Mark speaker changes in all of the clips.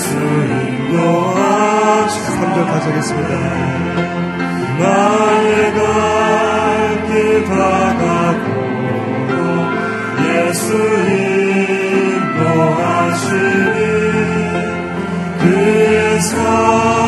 Speaker 1: 주인과 13절 같이 하겠습니다. 나의 갈길 다가고 예수 인도하시니 그의 삶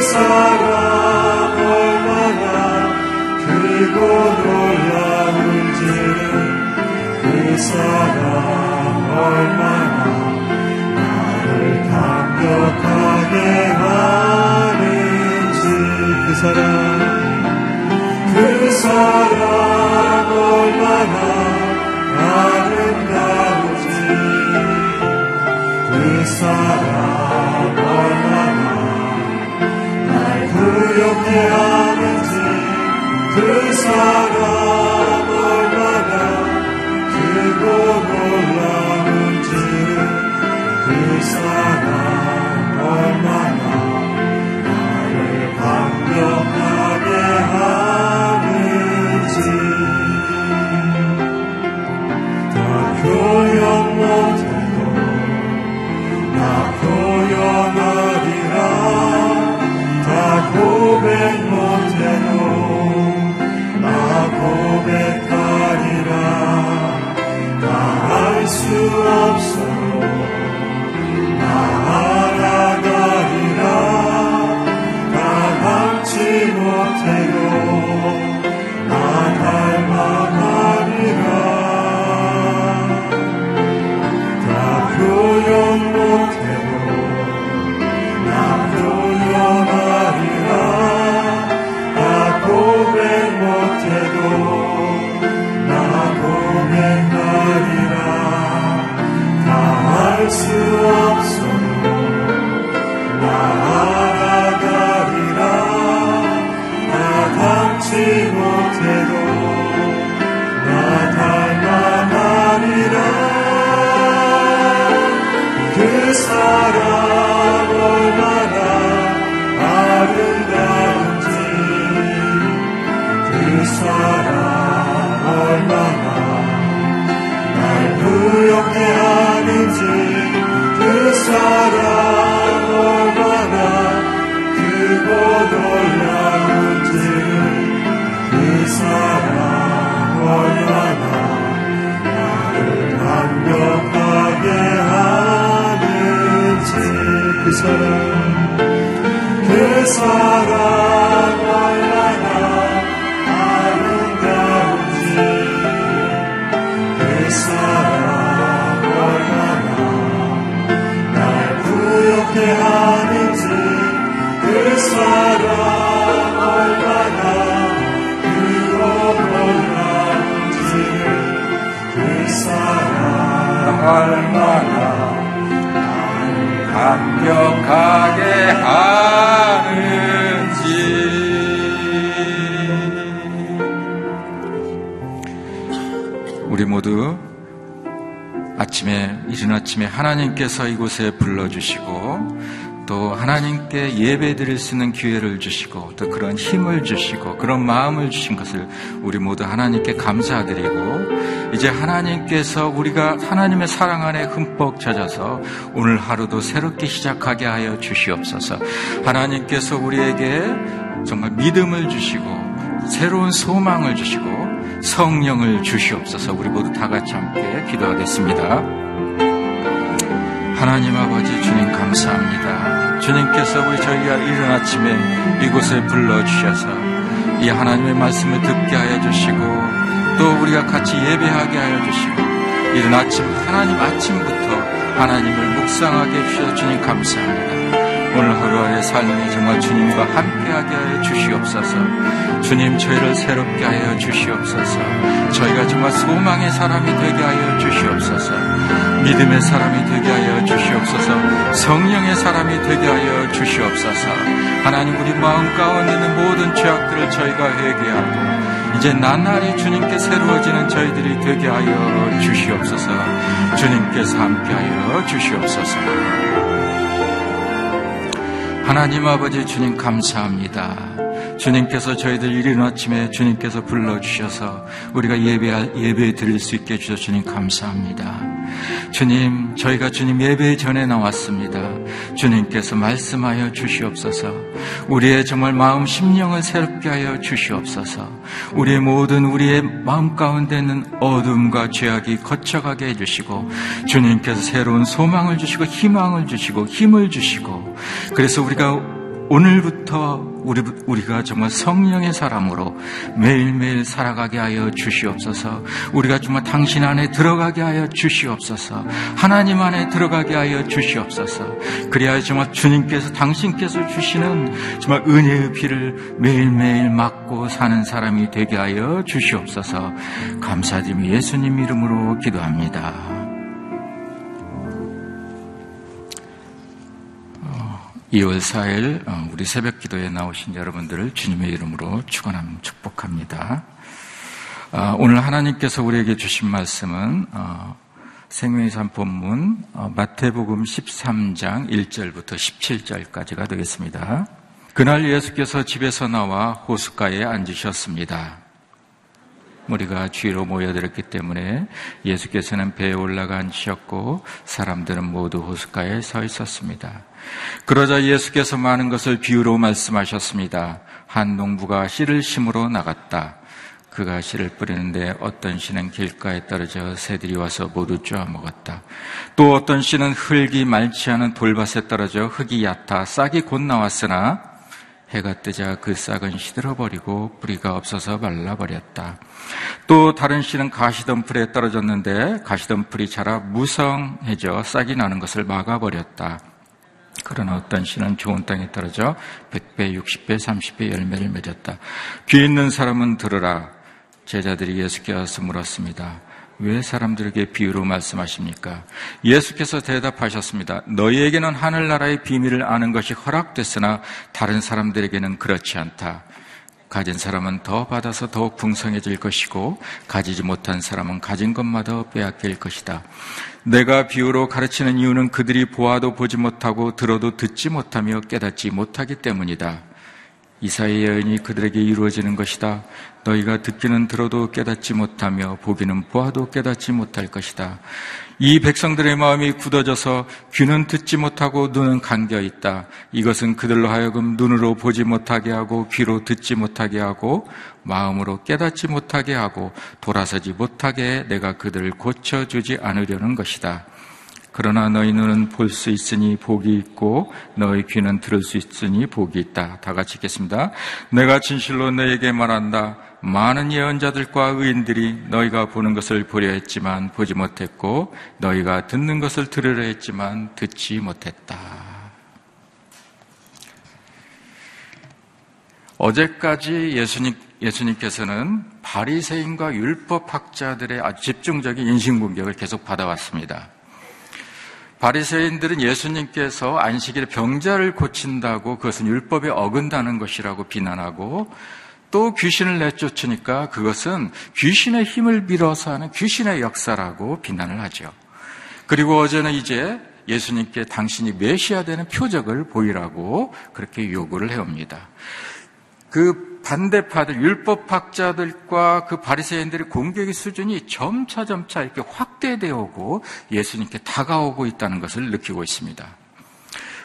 Speaker 1: 사랑.
Speaker 2: 감격하게 하는지. 우리 모두 아침에 이른 아침에 하나님께서 이곳에 불러주시고 또 하나님께 예배 드릴 수 있는 기회를 주시고 또 그런 힘을 주시고 그런 마음을 주신 것을 우리 모두 하나님께 감사드리고 이제 하나님께서 우리가 하나님의 사랑 안에 흠뻑 젖어서 오늘 하루도 새롭게 시작하게 하여 주시옵소서 하나님께서 우리에게 정말 믿음을 주시고 새로운 소망을 주시고 성령을 주시옵소서 우리 모두 다 같이 함께 기도하겠습니다. 하나님 아버지 주님 감사합니다. 주님께서 우리 저희가 이른 아침에 이곳에 불러주셔서 이 하나님의 말씀을 듣게 하여 주시고 또 우리가 같이 예배하게 하여 주시고 이른 아침 하나님 아침부터 하나님을 묵상하게 해주셔서 주님 감사합니다. 오늘 하루의 삶이 정말 주님과 함께하게 하여 주시옵소서. 주님 저희를 새롭게 하여 주시옵소서. 저희가 정말 소망의 사람이 되게 하여 주시옵소서. 믿음의 사람이 되게 하여 주시옵소서. 성령의 사람이 되게 하여 주시옵소서. 하나님 우리 마음 가운데 있는 모든 죄악들을 저희가 회개하고 이제 나날이 주님께 새로워지는 저희들이 되게 하여 주시옵소서. 주님께서 함께하여 주시옵소서. 하나님 아버지 주님 감사합니다. 주님께서 저희들 이른 아침에 주님께서 불러주셔서 우리가 예배, 예배 드릴 수 있게 해주셔서 주님 감사합니다. 주님, 저희가 주님 예배 전에 나왔습니다. 주님께서 말씀하여 주시옵소서. 우리의 정말 마음, 심령을 새롭게 하여 주시옵소서. 우리의 모든 우리의 마음 가운데 있는 어둠과 죄악이 거쳐가게 해주시고, 주님께서 새로운 소망을 주시고, 희망을 주시고, 힘을 주시고, 그래서 우리가 오늘부터 우리, 우리가 정말 성령의 사람으로 매일매일 살아가게 하여 주시옵소서. 우리가 정말 당신 안에 들어가게 하여 주시옵소서. 하나님 안에 들어가게 하여 주시옵소서. 그리하여 정말 주님께서 당신께서 주시는 정말 은혜의 피를 매일매일 맞고 사는 사람이 되게 하여 주시옵소서. 감사드리며 예수님 이름으로 기도합니다. 2월 4일 우리 새벽 기도에 나오신 여러분들을 주님의 이름으로 축원함 축복합니다. 오늘 하나님께서 우리에게 주신 말씀은 생명의 산 본문 마태복음 13장 1절부터 17절까지가 되겠습니다. 그날 예수께서 집에서 나와 호숫가에 앉으셨습니다. 무리가 뒤로 모여들었기 때문에 예수께서는 배에 올라가 앉으셨고 사람들은 모두 호숫가에 서 있었습니다. 그러자 예수께서 많은 것을 비유로 말씀하셨습니다. 한 농부가 씨를 심으러 나갔다. 그가 씨를 뿌리는데 어떤 씨는 길가에 떨어져 새들이 와서 모두 쪼아먹었다. 또 어떤 씨는 흙이 많지 않은 돌밭에 떨어져 흙이 얕아 싹이 곧 나왔으나 해가 뜨자 그 싹은 시들어버리고 뿌리가 없어서 말라버렸다. 또 다른 씨는 가시덤불에 떨어졌는데 가시덤불이 자라 무성해져 싹이 나는 것을 막아버렸다. 그러나 어떤 씨는 좋은 땅에 떨어져 100배, 60배, 30배 열매를 맺었다. 귀 있는 사람은 들으라. 제자들이 예수께 와서 물었습니다. 왜 사람들에게 비유로 말씀하십니까? 예수께서 대답하셨습니다. 너희에게는 하늘나라의 비밀을 아는 것이 허락됐으나 다른 사람들에게는 그렇지 않다. 가진 사람은 더 받아서 더욱 풍성해질 것이고 가지지 못한 사람은 가진 것마다 빼앗길 것이다. 내가 비유로 가르치는 이유는 그들이 보아도 보지 못하고 들어도 듣지 못하며 깨닫지 못하기 때문이다. 이사의 예언이 그들에게 이루어지는 것이다. 너희가 듣기는 들어도 깨닫지 못하며 보기는 보아도 깨닫지 못할 것이다. 이 백성들의 마음이 굳어져서 귀는 듣지 못하고 눈은 감겨 있다. 이것은 그들로 하여금 눈으로 보지 못하게 하고 귀로 듣지 못하게 하고 마음으로 깨닫지 못하게 하고 돌아서지 못하게 내가 그들을 고쳐주지 않으려는 것이다. 그러나 너희 눈은 볼 수 있으니 복이 있고 너희 귀는 들을 수 있으니 복이 있다. 다 같이 읽겠습니다. 내가 진실로 너에게 말한다. 많은 예언자들과 의인들이 너희가 보는 것을 보려 했지만 보지 못했고 너희가 듣는 것을 들으려 했지만 듣지 못했다. 어제까지 예수님, 예수님께서는 바리새인과 율법 학자들의 아주 집중적인 인신 공격을 계속 받아왔습니다. 바리새인들은 예수님께서 안식일에 병자를 고친다고 그것은 율법에 어긋나는 것이라고 비난하고 또 귀신을 내쫓으니까 그것은 귀신의 힘을 빌어서 하는 귀신의 역사라고 비난을 하죠. 그리고 어제는 이제 예수님께 당신이 메시아 되는 표적을 보이라고 그렇게 요구를 해옵니다. 그 반대파들 율법학자들과 그 바리새인들의 공격의 수준이 점차 점차 이렇게 확대되어 오고 예수님께 다가오고 있다는 것을 느끼고 있습니다.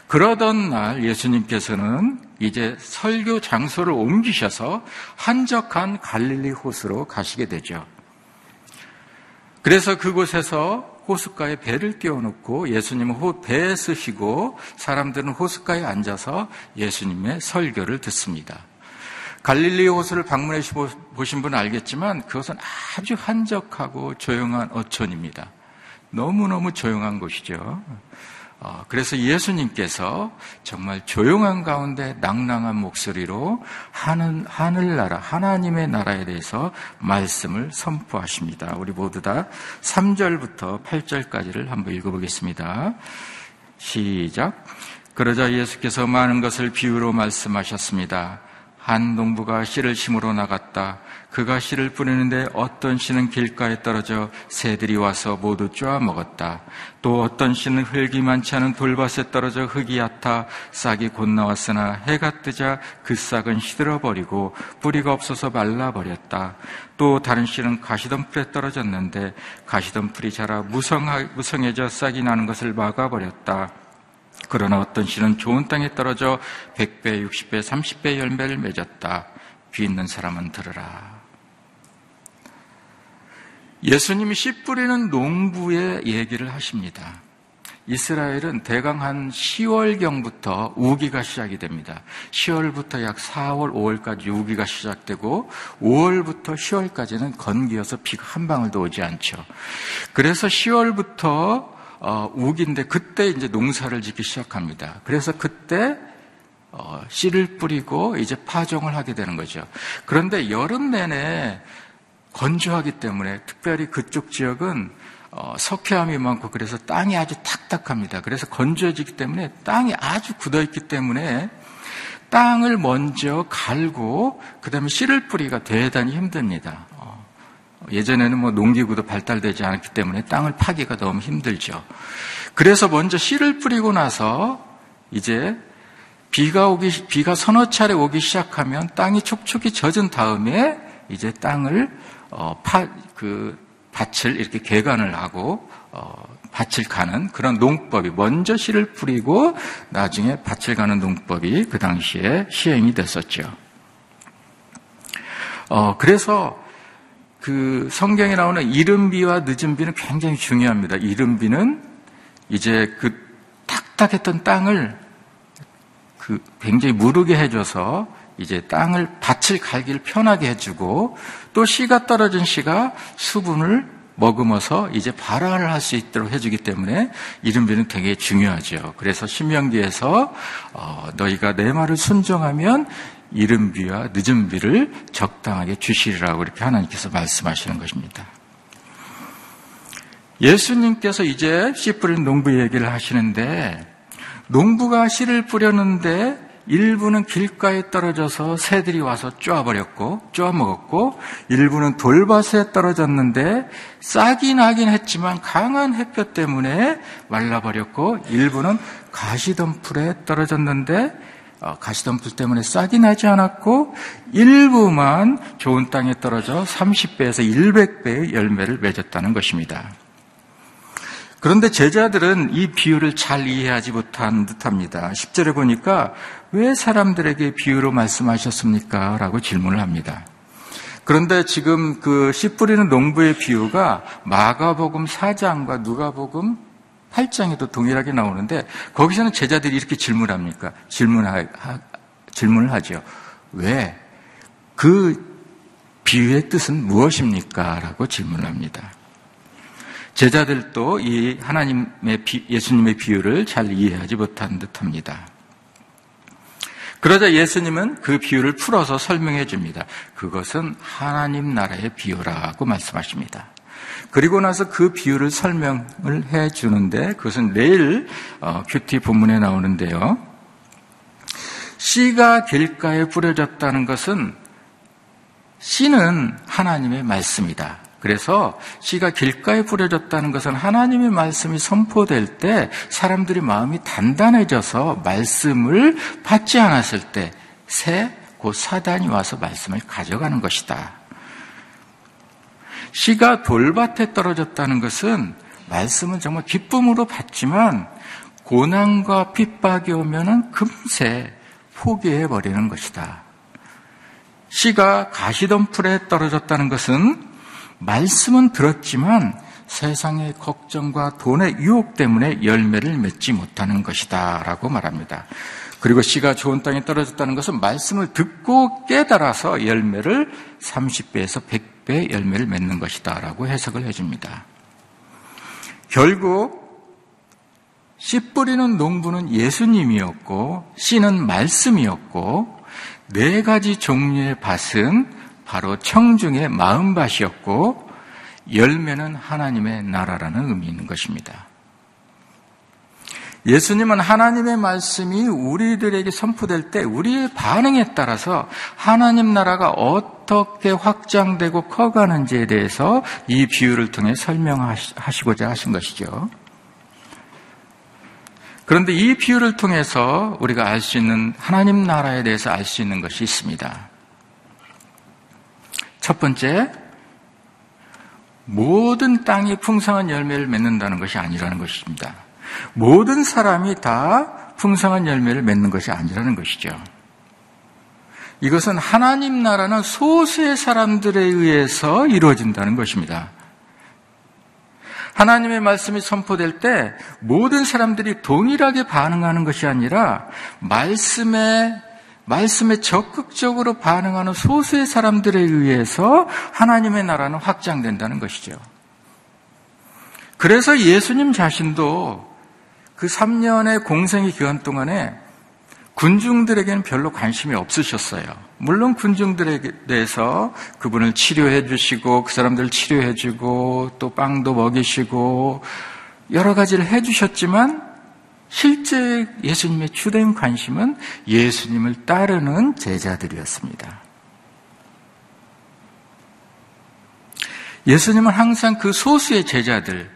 Speaker 2: 그러던 날 예수님께서는 이제 설교 장소를 옮기셔서 한적한 갈릴리 호수로 가시게 되죠. 그래서 그곳에서 호숫가에 배를 띄워놓고 예수님은 배에 쓰시고 사람들은 호숫가에 앉아서 예수님의 설교를 듣습니다. 갈릴리 호수를 방문해 보신 분은 알겠지만 그것은 아주 한적하고 조용한 어촌입니다. 너무너무 조용한 곳이죠. 어, 그래서 예수님께서 정말 조용한 가운데 낭낭한 목소리로 하늘, 하늘나라, 하나님의 나라에 대해서 말씀을 선포하십니다. 우리 모두 다 3절부터 8절까지를 한번 읽어보겠습니다. 시작. 그러자 예수께서 많은 것을 비유로 말씀하셨습니다. 한 농부가 씨를 심으러 나갔다. 그가 씨를 뿌리는데 어떤 씨는 길가에 떨어져 새들이 와서 모두 쪼아 먹었다. 또 어떤 씨는 흙이 많지 않은 돌밭에 떨어져 흙이 얕아 싹이 곧 나왔으나 해가 뜨자 그 싹은 시들어 버리고 뿌리가 없어서 말라 버렸다. 또 다른 씨는 가시덤불에 떨어졌는데 가시덤불이 자라 무성해져 싹이 나는 것을 막아 버렸다. 그러나 어떤 씨는 좋은 땅에 떨어져 100배, 60배, 30배 열매를 맺었다. 귀 있는 사람은 들으라. 예수님이 씨 뿌리는 농부의 얘기를 하십니다. 이스라엘은 대강 한 10월경부터 우기가 시작이 됩니다. 10월부터 약 4월, 5월까지 우기가 시작되고 5월부터 10월까지는 건기여서 비가 한 방울도 오지 않죠. 그래서 10월부터 어, 우기인데 그때 이제 농사를 짓기 시작합니다. 그래서 그때 어, 씨를 뿌리고 이제 파종을 하게 되는 거죠. 그런데 여름 내내 건조하기 때문에 특별히 그쪽 지역은 어, 석회암이 많고 그래서 땅이 아주 탁탁합니다. 그래서 건조해지기 때문에 땅이 아주 굳어있기 때문에 땅을 먼저 갈고 그 다음에 씨를 뿌리가 대단히 힘듭니다. 예전에는 뭐 농기구도 발달되지 않았기 때문에 땅을 파기가 너무 힘들죠. 그래서 먼저 씨를 뿌리고 나서 이제 비가 오기, 비가 서너 차례 오기 시작하면 땅이 촉촉이 젖은 다음에 이제 땅을, 어, 파, 그, 밭을 이렇게 개간을 하고, 어, 밭을 가는 그런 농법이 먼저 씨를 뿌리고 나중에 밭을 가는 농법이 그 당시에 시행이 됐었죠. 어, 그래서 그 성경에 나오는 이른비와 늦은비는 굉장히 중요합니다. 이른비는 이제 그 탁탁했던 땅을 그 굉장히 무르게 해줘서 이제 땅을 밭을 갈기를 편하게 해주고 또 씨가 떨어진 씨가 수분을 머금어서 이제 발화를 할 수 있도록 해주기 때문에 이른비는 되게 중요하죠. 그래서 신명기에서 어, 너희가 내 말을 순종하면 이른 비와 늦은 비를 적당하게 주시리라고 이렇게 하나님께서 말씀하시는 것입니다. 예수님께서 이제 씨 뿌린 농부 얘기를 하시는데 농부가 씨를 뿌렸는데 일부는 길가에 떨어져서 새들이 와서 쪼아버렸고 쪼아먹었고 일부는 돌밭에 떨어졌는데 싹이 나긴 했지만 강한 햇볕 때문에 말라버렸고 일부는 가시덤불에 떨어졌는데 어, 가시덤불 때문에 싹이 나지 않았고 일부만 좋은 땅에 떨어져 30배에서 100배의 열매를 맺었다는 것입니다. 그런데 제자들은 이 비유를 잘 이해하지 못한 듯합니다. 10절에 보니까 왜 사람들에게 비유로 말씀하셨습니까? 라고 질문을 합니다. 그런데 지금 그 씨 뿌리는 농부의 비유가 마가복음 4장과 누가복음 8장에도 동일하게 나오는데 거기서는 제자들이 이렇게 질문합니까? 질문하, 질문을 하죠. 왜? 그 비유의 뜻은 무엇입니까? 라고 질문합니다. 제자들도 이 하나님의 비, 예수님의 비유를 잘 이해하지 못한 듯합니다. 그러자 예수님은 그 비유를 풀어서 설명해 줍니다. 그것은 하나님 나라의 비유라고 말씀하십니다. 그리고 나서 그 비유를 설명을 해 주는데 그것은 내일 어, 큐티 본문에 나오는데요. 씨가 길가에 뿌려졌다는 것은 씨는 하나님의 말씀이다. 그래서 씨가 길가에 뿌려졌다는 것은 하나님의 말씀이 선포될 때 사람들이 마음이 단단해져서 말씀을 받지 않았을 때 새, 곧 사단이 와서 말씀을 가져가는 것이다. 씨가 돌밭에 떨어졌다는 것은 말씀은 정말 기쁨으로 받지만 고난과 핍박이 오면은 금세 포기해 버리는 것이다. 씨가 가시덤불에 떨어졌다는 것은 말씀은 들었지만 세상의 걱정과 돈의 유혹 때문에 열매를 맺지 못하는 것이다. 라고 말합니다. 그리고 씨가 좋은 땅에 떨어졌다는 것은 말씀을 듣고 깨달아서 열매를 30배에서 100배 열매를 맺는 것이다. 라고 해석을 해줍니다. 결국 씨 뿌리는 농부는 예수님이었고 씨는 말씀이었고 네 가지 종류의 밭은 바로 청중의 마음밭이었고 열매는 하나님의 나라라는 의미 있는 것입니다. 예수님은 하나님의 말씀이 우리들에게 선포될 때 우리의 반응에 따라서 하나님 나라가 어떻게 확장되고 커가는지에 대해서 이 비유를 통해 설명하시고자 하신 것이죠. 그런데 이 비유를 통해서 우리가 알 수 있는 하나님 나라에 대해서 알 수 있는 것이 있습니다. 첫 번째, 모든 땅이 풍성한 열매를 맺는다는 것이 아니라는 것입니다. 모든 사람이 다 풍성한 열매를 맺는 것이 아니라는 것이죠. 이것은 하나님 나라는 소수의 사람들에 의해서 이루어진다는 것입니다. 하나님의 말씀이 선포될 때 모든 사람들이 동일하게 반응하는 것이 아니라 말씀에 말씀에 적극적으로 반응하는 소수의 사람들에 의해서 하나님의 나라는 확장된다는 것이죠. 그래서 예수님 자신도 그 3년의 공생의 기간 동안에 군중들에게는 별로 관심이 없으셨어요. 물론 군중들에 대해서 그분을 치료해 주시고 그 사람들 치료해 주고 또 빵도 먹이시고 여러 가지를 해 주셨지만 실제 예수님의 주된 관심은 예수님을 따르는 제자들이었습니다. 예수님은 항상 그 소수의 제자들,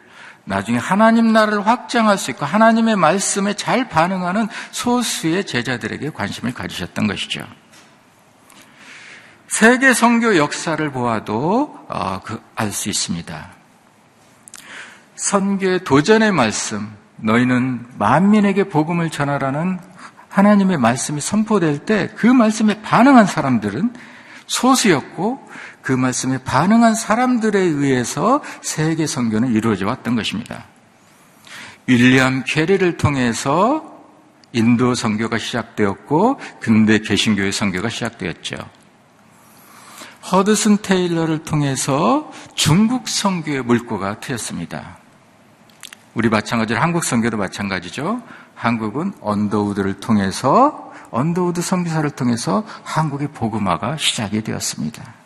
Speaker 2: 나중에 하나님 나라를 확장할 수 있고 하나님의 말씀에 잘 반응하는 소수의 제자들에게 관심을 가지셨던 것이죠. 세계 선교 역사를 보아도 어, 그, 알 수 있습니다. 선교의 도전의 말씀, 너희는 만민에게 복음을 전하라는 하나님의 말씀이 선포될 때 그 말씀에 반응한 사람들은 소수였고 그 말씀에 반응한 사람들에 의해서 세계 선교는 이루어져 왔던 것입니다. 윌리엄 캐리를 통해서 인도 선교가 시작되었고 근대 개신교의 선교가 시작되었죠. 허드슨 테일러를 통해서 중국 선교의 물꼬가 트였습니다. 우리 마찬가지로 한국 선교도 마찬가지죠. 한국은 언더우드를 통해서 언더우드 선교사를 통해서 한국의 복음화가 시작이 되었습니다.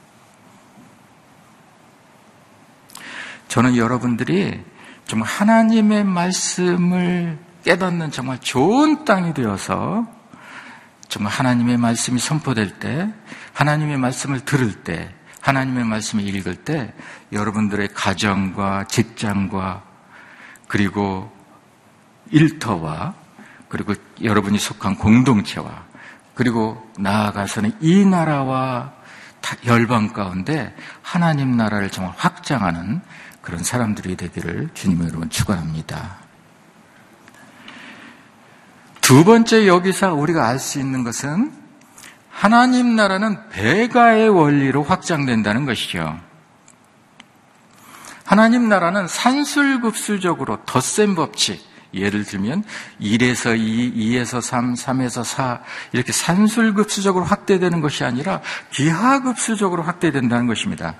Speaker 2: 저는 여러분들이 좀 하나님의 말씀을 깨닫는 정말 좋은 땅이 되어서 정말 하나님의 말씀이 선포될 때, 하나님의 말씀을 들을 때, 하나님의 말씀을 읽을 때 여러분들의 가정과 직장과 그리고 일터와 그리고 여러분이 속한 공동체와 그리고 나아가서는 이 나라와 열방 가운데 하나님 나라를 정말 확장하는 그런 사람들이 되기를 주님의 이름으로 축원합니다. 두 번째 여기서 우리가 알 수 있는 것은 하나님 나라는 배가의 원리로 확장된다는 것이죠. 하나님 나라는 산술급수적으로 덧셈 법칙, 예를 들면 1에서 2, 2에서 3, 3에서 4 이렇게 산술급수적으로 확대되는 것이 아니라 기하급수적으로 확대된다는 것입니다.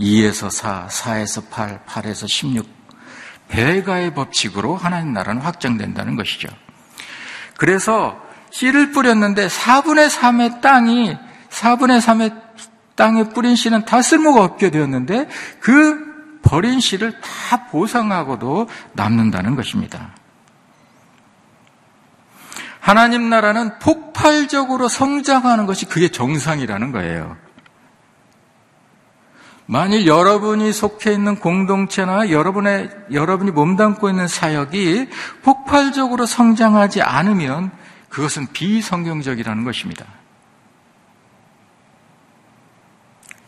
Speaker 2: 2에서 4, 4에서 8, 8에서 16 배가의 법칙으로 하나님 나라는 확장된다는 것이죠. 그래서 씨를 뿌렸는데 4분의 3의 땅이 4분의 3의 땅에 뿌린 씨는 다 쓸모가 없게 되었는데 그 버린 씨를 다 보상하고도 남는다는 것입니다. 하나님 나라는 폭발적으로 성장하는 것이 그게 정상이라는 거예요. 만일 여러분이 속해 있는 공동체나 여러분의, 여러분이 몸담고 있는 사역이 폭발적으로 성장하지 않으면 그것은 비성경적이라는 것입니다.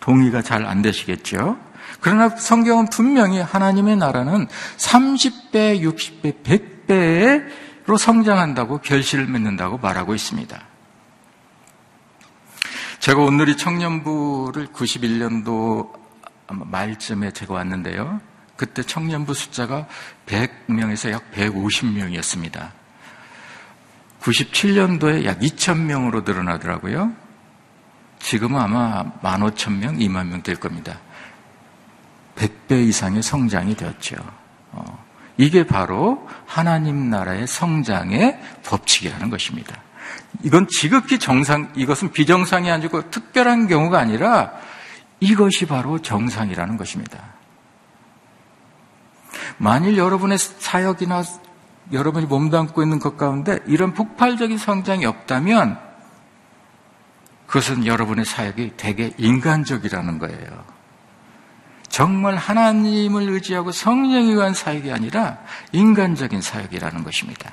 Speaker 2: 동의가 잘 안 되시겠죠? 그러나 성경은 분명히 하나님의 나라는 30배, 60배, 100배로 성장한다고 결실을 맺는다고 말하고 있습니다. 제가 오늘이 청년부를 91년도 말쯤에 제가 왔는데요. 그때 청년부 숫자가 100명에서 약 150명이었습니다. 97년도에 약 2,000명으로 늘어나더라고요. 지금은 아마 15,000명, 2만 명 될 겁니다. 100배 이상의 성장이 되었죠. 어, 이게 바로 하나님 나라의 성장의 법칙이라는 것입니다. 이건 지극히 정상, 이것은 비정상이 아니고 특별한 경우가 아니라 이것이 바로 정상이라는 것입니다. 만일 여러분의 사역이나 여러분이 몸담고 있는 것 가운데 이런 폭발적인 성장이 없다면 그것은 여러분의 사역이 되게 인간적이라는 거예요. 정말 하나님을 의지하고 성령에 의한 사역이 아니라 인간적인 사역이라는 것입니다.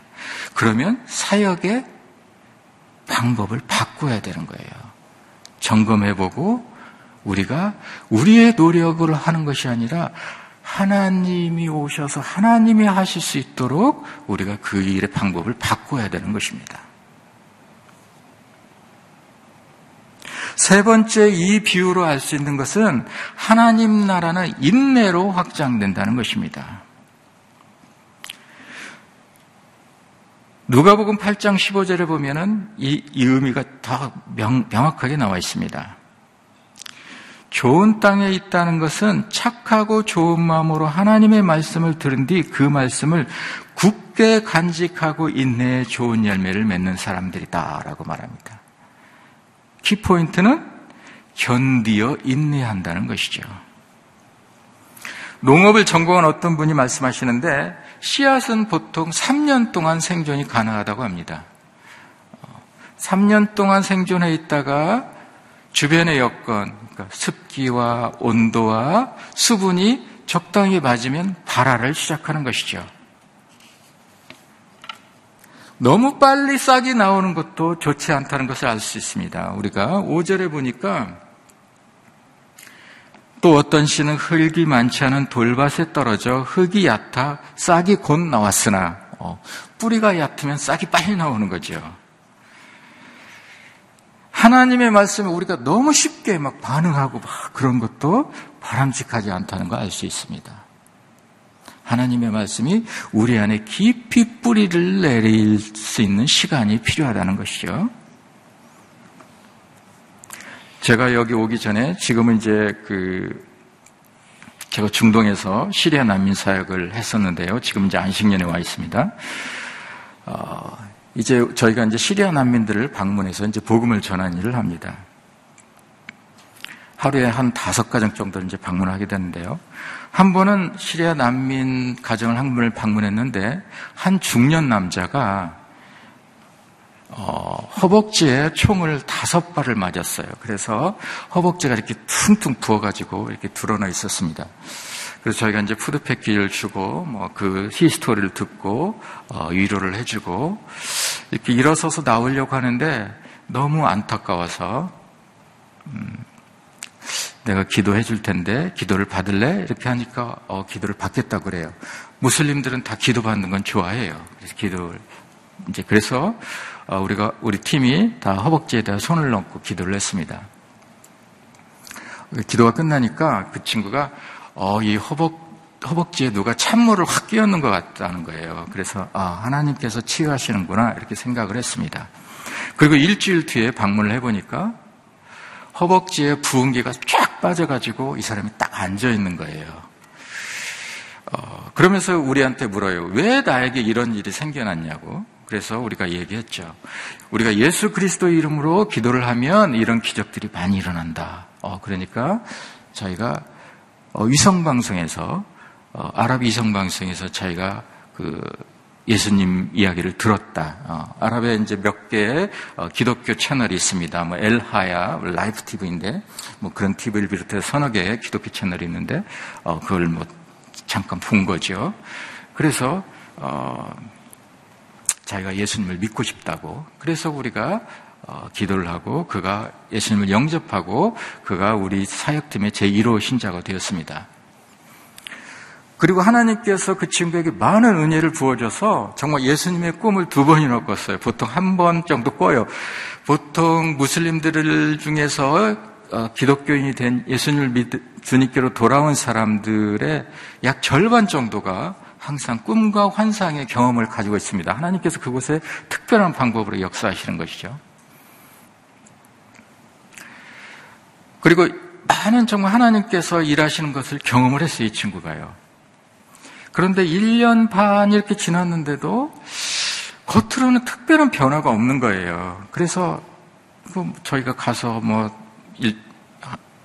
Speaker 2: 그러면 사역의 방법을 바꿔야 되는 거예요. 점검해보고 우리가 우리의 노력을 하는 것이 아니라 하나님이 오셔서 하나님이 하실 수 있도록 우리가 그 일의 방법을 바꿔야 되는 것입니다. 세 번째 이 비유로 알 수 있는 것은 하나님 나라는 인내로 확장된다는 것입니다. 누가복음 8장 15절에 보면은 이, 이 의미가 더 명, 명확하게 나와 있습니다. 좋은 땅에 있다는 것은 착하고 좋은 마음으로 하나님의 말씀을 들은 뒤 그 말씀을 굳게 간직하고 인내에 좋은 열매를 맺는 사람들이다라고 말합니다. 키포인트는 견디어 인내한다는 것이죠. 농업을 전공한 어떤 분이 말씀하시는데 씨앗은 보통 3년 동안 생존이 가능하다고 합니다. 3년 동안 생존해 있다가 주변의 여건, 그러니까 습기와 온도와 수분이 적당히 맞으면 발화를 시작하는 것이죠. 너무 빨리 싹이 나오는 것도 좋지 않다는 것을 알 수 있습니다. 우리가 5절에 보니까 또 어떤 씨는 흙이 많지 않은 돌밭에 떨어져 흙이 얕아 싹이 곧 나왔으나 어, 뿌리가 얕으면 싹이 빨리 나오는 거죠. 하나님의 말씀에 우리가 너무 쉽게 막 반응하고 막 그런 것도 바람직하지 않다는 걸 알 수 있습니다. 하나님의 말씀이 우리 안에 깊이 뿌리를 내릴 수 있는 시간이 필요하다는 것이죠. 제가 여기 오기 전에 지금은 이제 그 제가 중동에서 시리아 난민 사역을 했었는데요. 지금 이제 안식년에 와 있습니다. 어, 이제 저희가 이제 시리아 난민들을 방문해서 이제 복음을 전하는 일을 합니다. 하루에 한 다섯 가정 정도 이제 방문하게 되는데요. 한 번은 시리아 난민 가정을 한 분을 방문했는데 한 중년 남자가 어, 허벅지에 총을 다섯 발을 맞았어요. 그래서 허벅지가 이렇게 퉁퉁 부어가지고 이렇게 드러나 있었습니다. 그래서 저희가 이제 food package를 주고 뭐 그 history를 듣고 어, 위로를 해주고 이렇게 일어서서 나오려고 하는데 너무 안타까워서 음, 내가 기도해 줄 텐데 기도를 받을래? 이렇게 하니까 어, 기도를 받겠다 그래요. 무슬림들은 다 기도 받는 건 좋아해요. 그래서 기도를 이제 그래서 어, 우리가 우리 팀이 다 허벅지에다 손을 넣고 기도를 했습니다. 기도가 끝나니까 그 친구가 어, 이 허벅 허벅지에 누가 찬물을 확 끼얹는 것 같다는 거예요. 그래서 아 하나님께서 치유하시는구나 이렇게 생각을 했습니다. 그리고 일주일 뒤에 방문을 해보니까 허벅지에 부은기가 쫙 빠져가지고 이 사람이 딱 앉아 있는 거예요. 어, 그러면서 우리한테 물어요. 왜 나에게 이런 일이 생겨났냐고. 그래서 우리가 얘기했죠. 우리가 예수 그리스도 이름으로 기도를 하면 이런 기적들이 많이 일어난다. 어, 그러니까 저희가 어, 위성 방송에서 어, 아랍 위성 방송에서 저희가 그 예수님 이야기를 들었다. 어, 아랍에 이제 몇 개의 어, 기독교 채널이 있습니다. 뭐 엘하야, 라이프 TV인데 뭐 그런 TV를 비롯해서 서너 개의 기독교 채널이 있는데 어, 그걸 뭐 잠깐 본 거죠. 그래서 어, 자기가 예수님을 믿고 싶다고. 그래서 우리가 어, 기도를 하고 그가 예수님을 영접하고 그가 우리 사역팀의 제1호 신자가 되었습니다. 그리고 하나님께서 그 친구에게 많은 은혜를 부어줘서 정말 예수님의 꿈을 두 번이나 꿨어요. 보통 한 번 정도 꿔요. 보통 무슬림들 중에서 어, 기독교인이 된 예수님을 믿, 주님께로 돌아온 사람들의 약 절반 정도가 항상 꿈과 환상의 경험을 가지고 있습니다. 하나님께서 그곳에 특별한 방법으로 역사하시는 것이죠. 그리고 많은 정말 하나님께서 일하시는 것을 경험을 했어요, 이 친구가요. 그런데 1년 반 이렇게 지났는데도 겉으로는 특별한 변화가 없는 거예요. 그래서 뭐 저희가 가서 뭐 일,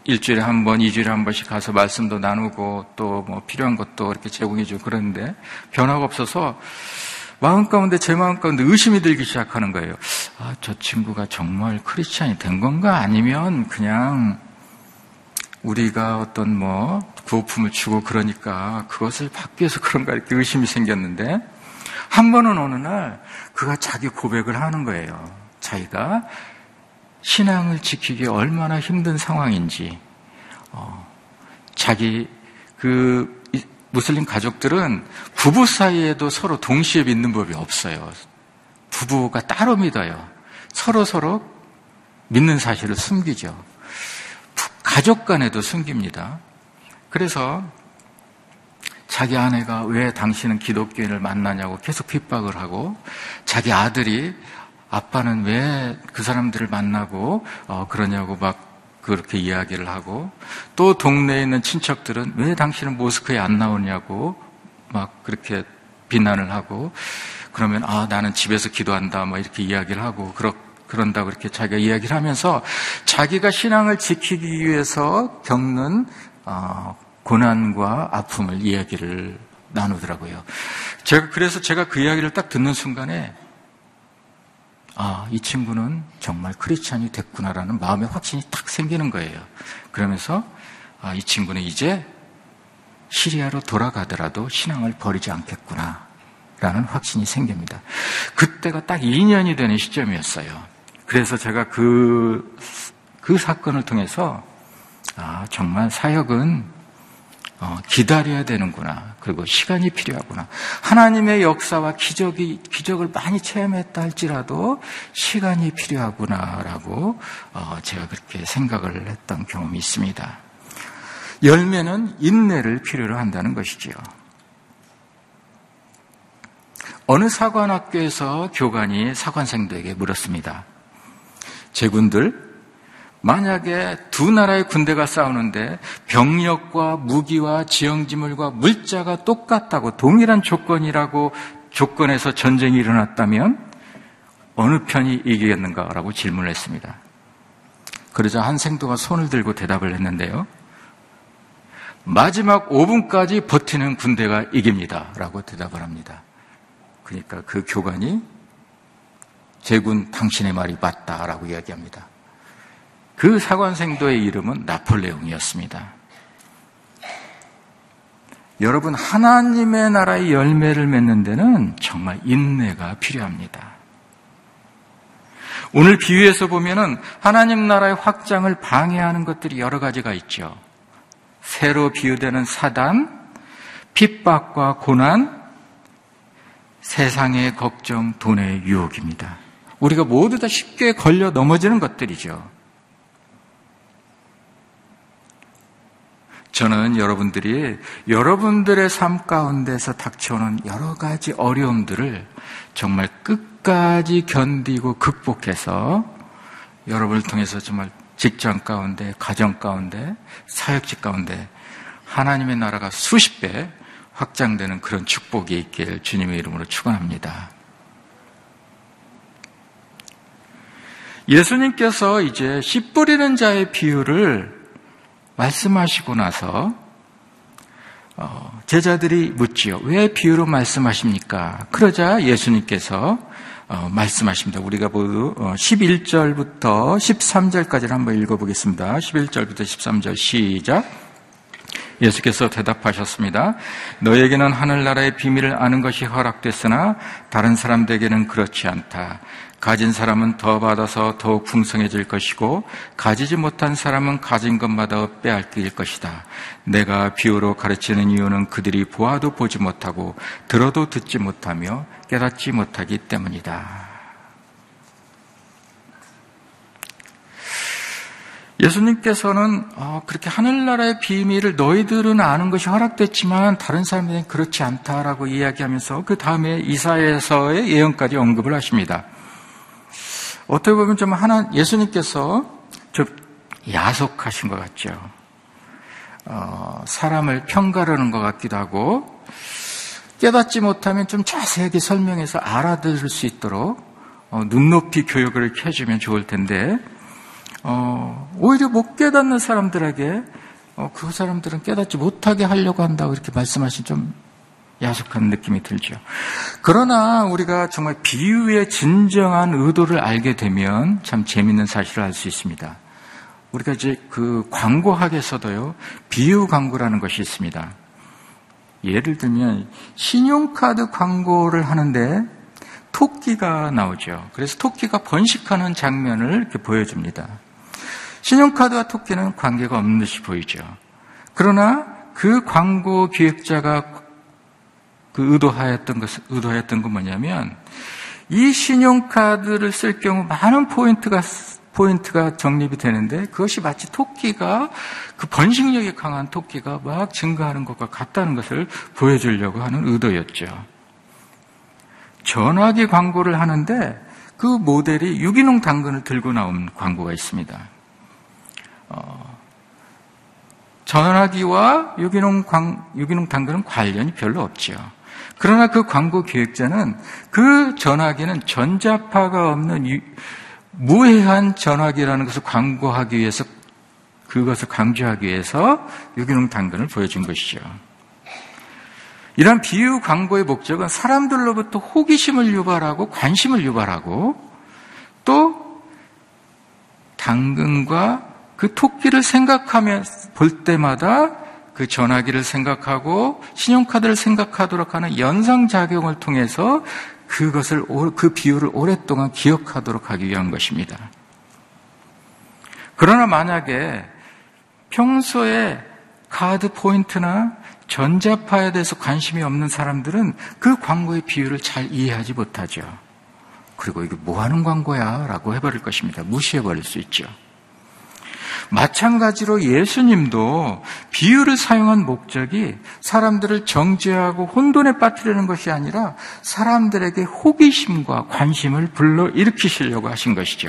Speaker 2: 일주일에 한 번, 이주일에 한 번씩 가서 말씀도 나누고 또 뭐 필요한 것도 이렇게 제공해주고 그러는데 변화가 없어서 마음 가운데 제 마음 가운데 의심이 들기 시작하는 거예요. 아, 저 친구가 정말 크리스찬이 된 건가? 아니면 그냥 우리가 어떤 뭐 구호품을 주고 그러니까 그것을 위해서 그런가 이렇게 의심이 생겼는데 한 번은 어느 날 그가 자기 고백을 하는 거예요. 자기가 신앙을 지키기 얼마나 힘든 상황인지, 어, 자기 그 무슬림 가족들은 부부 사이에도 서로 동시에 믿는 법이 없어요. 부부가 따로 믿어요. 서로 서로 믿는 사실을 숨기죠. 가족 간에도 숨깁니다. 그래서 자기 아내가 왜 당신은 기독교인을 만나냐고 계속 핍박을 하고 자기 아들이 아빠는 왜 그 사람들을 만나고 어, 그러냐고 막 그렇게 이야기를 하고 또 동네에 있는 친척들은 왜 당신은 모스크에 안 나오냐고 막 그렇게 비난을 하고 그러면 아 나는 집에서 기도한다 뭐 이렇게 이야기를 하고 그렇 그런다 그렇게 자기가 이야기를 하면서 자기가 신앙을 지키기 위해서 겪는 어, 고난과 아픔을 이야기를 나누더라고요. 제가 그래서 제가 그 이야기를 딱 듣는 순간에 아, 이 친구는 정말 크리스찬이 됐구나라는 마음의 확신이 딱 생기는 거예요. 그러면서 아, 이 친구는 이제 시리아로 돌아가더라도 신앙을 버리지 않겠구나. 라는 확신이 생깁니다. 그때가 딱 2년이 되는 시점이었어요. 그래서 제가 그, 그 사건을 통해서, 아, 정말 사역은 어, 기다려야 되는구나. 그리고 시간이 필요하구나. 하나님의 역사와 기적이, 기적을 많이 체험했다 할지라도 시간이 필요하구나라고 어, 제가 그렇게 생각을 했던 경험이 있습니다. 열매는 인내를 필요로 한다는 것이지요. 어느 사관학교에서 교관이 사관생들에게 물었습니다. 제군들, 만약에 두 나라의 군대가 싸우는데 병력과 무기와 지형지물과 물자가 똑같다고 동일한 조건이라고 조건에서 전쟁이 일어났다면 어느 편이 이기겠는가라고 질문을 했습니다. 그러자 한 생도가 손을 들고 대답을 했는데요. 마지막 5분까지 버티는 군대가 이깁니다. 라고 대답을 합니다. 그러니까 그 교관이 제군 당신의 말이 맞다라고 이야기합니다. 그 사관생도의 이름은 나폴레옹이었습니다. 여러분, 하나님의 나라의 열매를 맺는 데는 정말 인내가 필요합니다. 오늘 비유에서 보면은 하나님 나라의 확장을 방해하는 것들이 여러 가지가 있죠. 새로 비유되는 사단, 핍박과 고난, 세상의 걱정, 돈의 유혹입니다. 우리가 모두 다 쉽게 걸려 넘어지는 것들이죠. 저는 여러분들이 여러분들의 삶 가운데서 닥쳐오는 여러 가지 어려움들을 정말 끝까지 견디고 극복해서 여러분을 통해서 정말 직장 가운데, 가정 가운데, 사역직 가운데 하나님의 나라가 수십 배 확장되는 그런 축복이 있길 주님의 이름으로 축원합니다. 예수님께서 이제 씨 뿌리는 자의 비유를 말씀하시고 나서 어, 제자들이 묻지요. 왜 비유로 말씀하십니까? 그러자 예수님께서 어, 말씀하십니다. 우리가 모두 11절부터 어, 13절까지를 한번 읽어보겠습니다. 11절부터 13절 시작. 예수께서 대답하셨습니다. 너에게는 하늘나라의 비밀을 아는 것이 허락됐으나 다른 사람들에게는 그렇지 않다. 가진 사람은 더 받아서 더욱 풍성해질 것이고 가지지 못한 사람은 가진 것마다 빼앗길 것이다. 내가 비유로 가르치는 이유는 그들이 보아도 보지 못하고 들어도 듣지 못하며 깨닫지 못하기 때문이다. 예수님께서는 어, 그렇게 하늘나라의 비밀을 너희들은 아는 것이 허락됐지만 다른 사람들은 그렇지 않다라고 이야기하면서 그 다음에 이사에서의 예언까지 언급을 하십니다. 어떻게 보면 좀 하나 예수님께서 좀 야속하신 것 같죠. 어, 사람을 평가하는 것 같기도 하고 깨닫지 못하면 좀 자세하게 설명해서 알아들을 수 있도록 어, 눈높이 교육을 해주면 좋을 텐데 어, 오히려 못 깨닫는 사람들에게 어, 그 사람들은 깨닫지 못하게 하려고 한다고 이렇게 말씀하신 좀 야속한 느낌이 들죠. 그러나 우리가 정말 비유의 진정한 의도를 알게 되면 참 재밌는 사실을 알 수 있습니다. 우리가 이제 그 광고학에서도요, 비유 광고라는 것이 있습니다. 예를 들면, 신용카드 광고를 하는데 토끼가 나오죠. 그래서 토끼가 번식하는 장면을 이렇게 보여줍니다. 신용카드와 토끼는 관계가 없는 듯이 보이죠. 그러나 그 광고 기획자가 그 의도하였던 것, 의도하였던 건 뭐냐면 이 신용카드를 쓸 경우 많은 포인트가 포인트가 적립이 되는데 그것이 마치 토끼가 그 번식력이 강한 토끼가 막 증가하는 것과 같다는 것을 보여주려고 하는 의도였죠. 전화기 광고를 하는데 그 모델이 유기농 당근을 들고 나온 광고가 있습니다. 어, 전화기와 유기농, 광, 유기농 당근은 관련이 별로 없죠. 그러나 그 광고 기획자는 그 전화기는 전자파가 없는 유, 무해한 전화기라는 것을 광고하기 위해서 그것을 강조하기 위해서 유기농 당근을 보여준 것이죠. 이런 비유 광고의 목적은 사람들로부터 호기심을 유발하고 관심을 유발하고 또 당근과 그 토끼를 생각하며 볼 때마다 그 전화기를 생각하고 신용카드를 생각하도록 하는 연상작용을 통해서 그것을, 그 비유를 오랫동안 기억하도록 하기 위한 것입니다. 그러나 만약에 평소에 카드 포인트나 전자파에 대해서 관심이 없는 사람들은 그 광고의 비유를 잘 이해하지 못하죠. 그리고 이게 뭐 하는 광고야? 라고 해버릴 것입니다. 무시해버릴 수 있죠. 마찬가지로 예수님도 비유를 사용한 목적이 사람들을 정죄하고 혼돈에 빠뜨리는 것이 아니라 사람들에게 호기심과 관심을 불러 일으키시려고 하신 것이죠.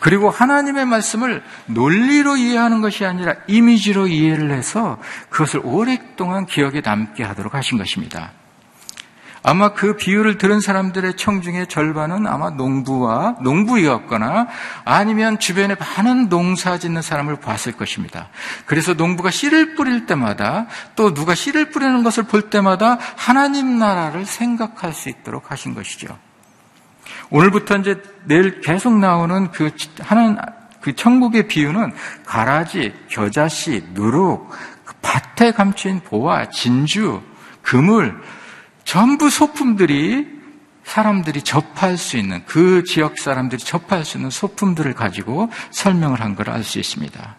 Speaker 2: 그리고 하나님의 말씀을 논리로 이해하는 것이 아니라 이미지로 이해를 해서 그것을 오랫동안 기억에 남게 하도록 하신 것입니다. 아마 그 비유를 들은 사람들의 청중의 절반은 아마 농부와 농부이었거나 아니면 주변에 많은 농사 짓는 사람을 봤을 것입니다. 그래서 농부가 씨를 뿌릴 때마다 또 누가 씨를 뿌리는 것을 볼 때마다 하나님 나라를 생각할 수 있도록 하신 것이죠. 오늘부터 이제 내일 계속 나오는 그 하는 그 천국의 비유는 가라지, 겨자씨, 누룩, 그 밭에 감춘 보화, 진주, 그물, 전부 소품들이 사람들이 접할 수 있는 그 지역 사람들이 접할 수 있는 소품들을 가지고 설명을 한 걸 알 수 있습니다.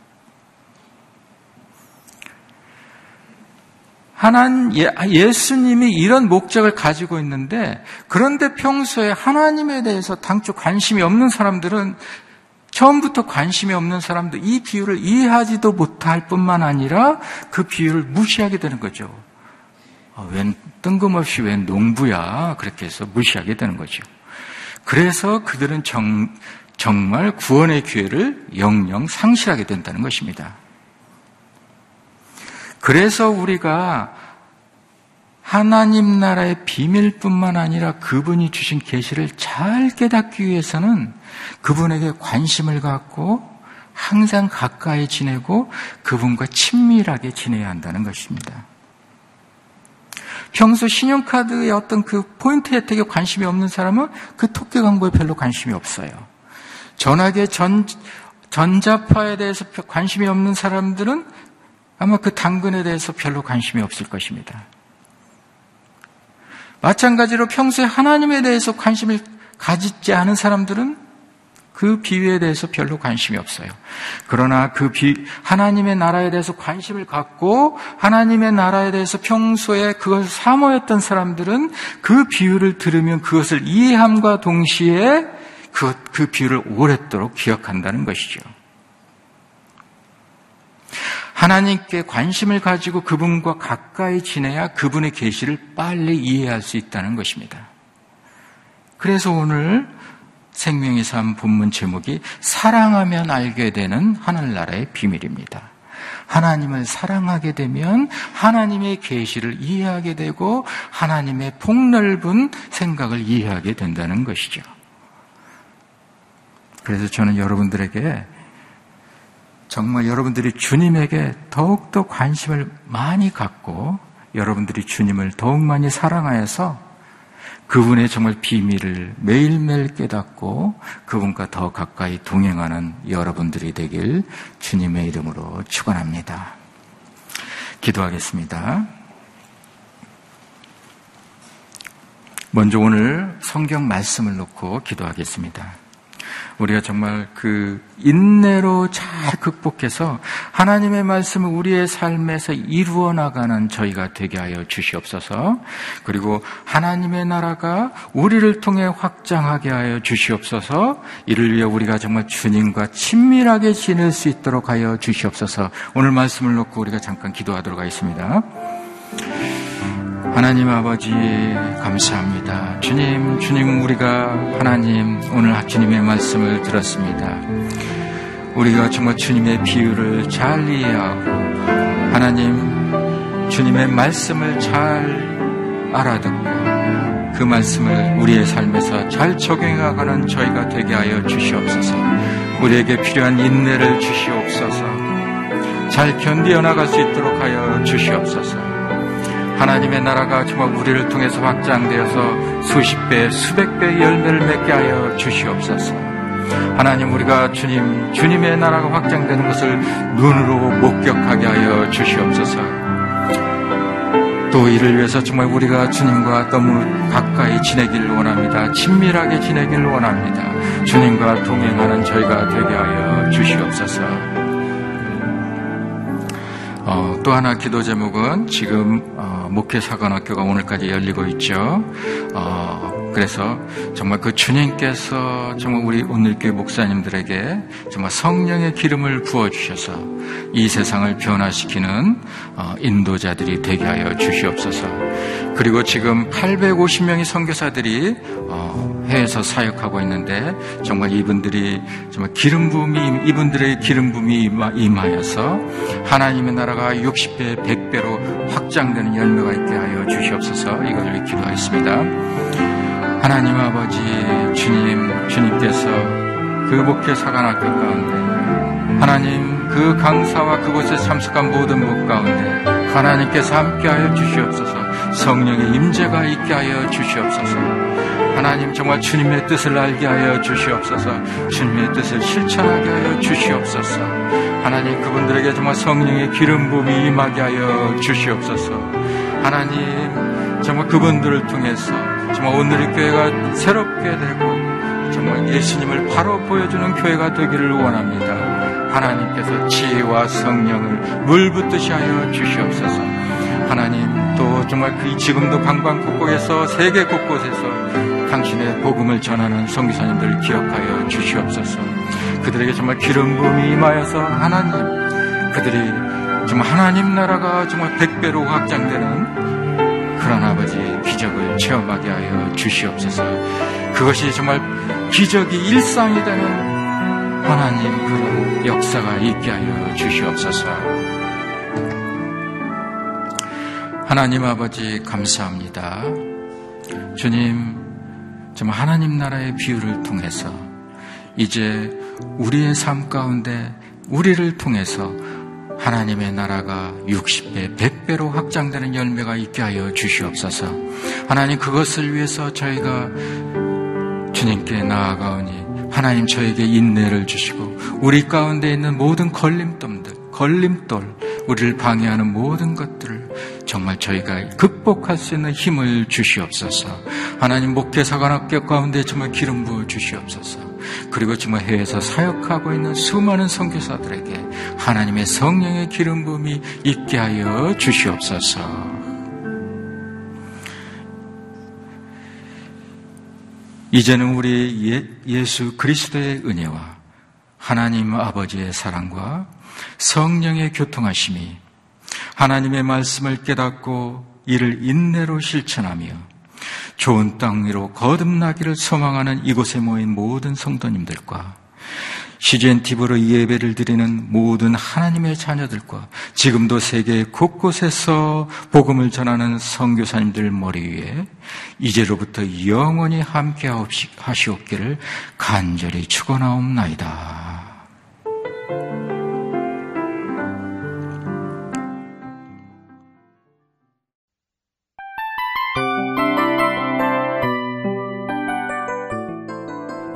Speaker 2: 하나님, 예, 예수님이 이런 목적을 가지고 있는데, 그런데 평소에 하나님에 대해서 당초 관심이 없는 사람들은 처음부터 관심이 없는 사람들 이 비유를 이해하지도 못할 뿐만 아니라 그 비유를 무시하게 되는 거죠. 아, 웬 뜬금없이 웬 농부야 그렇게 해서 무시하게 되는 거죠. 그래서 그들은 정, 정말 구원의 기회를 영영 상실하게 된다는 것입니다. 그래서 우리가 하나님 나라의 비밀뿐만 아니라 그분이 주신 계시를 잘 깨닫기 위해서는 그분에게 관심을 갖고 항상 가까이 지내고 그분과 친밀하게 지내야 한다는 것입니다. 평소 신용카드의 어떤 그 포인트 혜택에 관심이 없는 사람은 그 토끼 광고에 별로 관심이 없어요. 전화기 전, 전자파에 대해서 관심이 없는 사람들은 아마 그 당근에 대해서 별로 관심이 없을 것입니다. 마찬가지로 평소에 하나님에 대해서 관심을 가지지 않은 사람들은 그 비유에 대해서 별로 관심이 없어요. 그러나 그 비, 하나님의 나라에 대해서 관심을 갖고 하나님의 나라에 대해서 평소에 그것을 사모했던 사람들은 그 비유를 들으면 그것을 이해함과 동시에 그, 그 비유를 오랫도록 기억한다는 것이죠. 하나님께 관심을 가지고 그분과 가까이 지내야 그분의 계시를 빨리 이해할 수 있다는 것입니다. 그래서 오늘 생명의 삶 본문 제목이 사랑하면 알게 되는 하늘나라의 비밀입니다. 하나님을 사랑하게 되면 하나님의 계시를 이해하게 되고 하나님의 폭넓은 생각을 이해하게 된다는 것이죠. 그래서 저는 여러분들에게 정말 여러분들이 주님에게 더욱더 관심을 많이 갖고 여러분들이 주님을 더욱 많이 사랑하여서 그분의 정말 비밀을 매일매일 깨닫고 그분과 더 가까이 동행하는 여러분들이 되길 주님의 이름으로 축원합니다. 기도하겠습니다. 먼저 오늘 성경 말씀을 놓고 기도하겠습니다. 우리가 정말 그 인내로 잘 극복해서 하나님의 말씀을 우리의 삶에서 이루어 나가는 저희가 되게 하여 주시옵소서. 그리고 하나님의 나라가 우리를 통해 확장하게 하여 주시옵소서. 이를 위해 우리가 정말 주님과 친밀하게 지낼 수 있도록 하여 주시옵소서. 오늘 말씀을 놓고 우리가 잠깐 기도하도록 하겠습니다. 하나님 아버지 감사합니다. 주님, 주님 우리가 하나님 오늘 주님의 말씀을 들었습니다. 우리가 정말 주님의 비유를 잘 이해하고 하나님 주님의 말씀을 잘 알아듣고 그 말씀을 우리의 삶에서 잘 적용해가는 저희가 되게 하여 주시옵소서. 우리에게 필요한 인내를 주시옵소서. 잘 견디어 나갈 수 있도록 하여 주시옵소서. 하나님의 나라가 정말 우리를 통해서 확장되어서 수십 배, 수백 배의 열매를 맺게 하여 주시옵소서. 하나님 우리가 주님, 주님의 나라가 확장되는 것을 눈으로 목격하게 하여 주시옵소서. 또 이를 위해서 정말 우리가 주님과 너무 가까이 지내기를 원합니다. 친밀하게 지내기를 원합니다. 주님과 동행하는 저희가 되게 하여 주시옵소서. 어, 또 하나 기도 제목은 지금 어, 목회 사관학교가 오늘까지 열리고 있죠. 어, 그래서 정말 그 주님께서 정말 우리 오늘교회 목사님들에게 정말 성령의 기름을 부어 주셔서 이 세상을 변화시키는 어, 인도자들이 되게 하여 주시옵소서. 그리고 지금 850명의 선교사들이 어, 해에서 사역하고 있는데 정말 이분들이 정말 기름 부음이 이분들의 기름 부음이 임하여서 하나님의 나라가 60배, 100배로 확장되는 열매가 있게 하여 주시옵소서. 이것을 기도하겠습니다. 하나님 아버지 주님 주님께서 그 목회 사관학교 가운데 하나님 그 강사와 그곳에 참석한 모든 목 가운데 하나님께서 함께하여 주시옵소서. 성령의 임재가 있게 하여 주시옵소서. 하나님 정말 주님의 뜻을 알게 하여 주시옵소서. 주님의 뜻을 실천하게 하여 주시옵소서. 하나님 그분들에게 정말 성령의 기름 부음이 임하게 하여 주시옵소서. 하나님 정말 그분들을 통해서 정말 오늘의 교회가 새롭게 되고 정말 예수님을 바로 보여주는 교회가 되기를 원합니다. 하나님께서 지혜와 성령을 물붓듯이 하여 주시옵소서. 하나님 또 정말 그 지금도 방방곡곡에서 세계 곳곳에서 당신의 복음을 전하는 성기사님들을 기억하여 주시옵소서. 그들에게 정말 기름 부음이 임하여서 하나님 그들이 정말 하나님 나라가 정말 백배로 확장되는 그런 아버지 기적을 체험하게 하여 주시옵소서. 그것이 정말 기적이 일상이 되는 하나님 그런 역사가 있게 하여 주시옵소서. 하나님 아버지 감사합니다. 주님, 정말 하나님 나라의 비유를 통해서 이제 우리의 삶 가운데 우리를 통해서 하나님의 나라가 60배, 100배로 확장되는 열매가 있게 하여 주시옵소서. 하나님 그것을 위해서 저희가 주님께 나아가오니 하나님 저에게 인내를 주시고 우리 가운데 있는 모든 걸림돌들, 걸림돌, 우리를 방해하는 모든 것들을 정말 저희가 극복할 수 있는 힘을 주시옵소서. 하나님 목회사관 학교 가운데 정말 기름 부어 주시옵소서. 그리고 정말 해외에서 사역하고 있는 수많은 선교사들에게 하나님의 성령의 기름 부음이 있게 하여 주시옵소서. 이제는 우리 예, 수 그리스도의 은혜와 하나님 아버지의 사랑과 성령의 교통하심이 하나님의 말씀을 깨닫고 이를 인내로 실천하며 좋은 땅 위로 거듭나기를 소망하는 이곳에 모인 모든 성도님들과 CGN TV로 예배를 드리는 모든 하나님의 자녀들과 지금도 세계 곳곳에서 복음을 전하는 선교사님들 머리 위에 이제로부터 영원히 함께 하시옵기를 간절히 축원하옵나이다.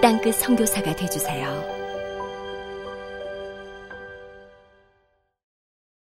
Speaker 3: 땅끝 성교사가 되주세요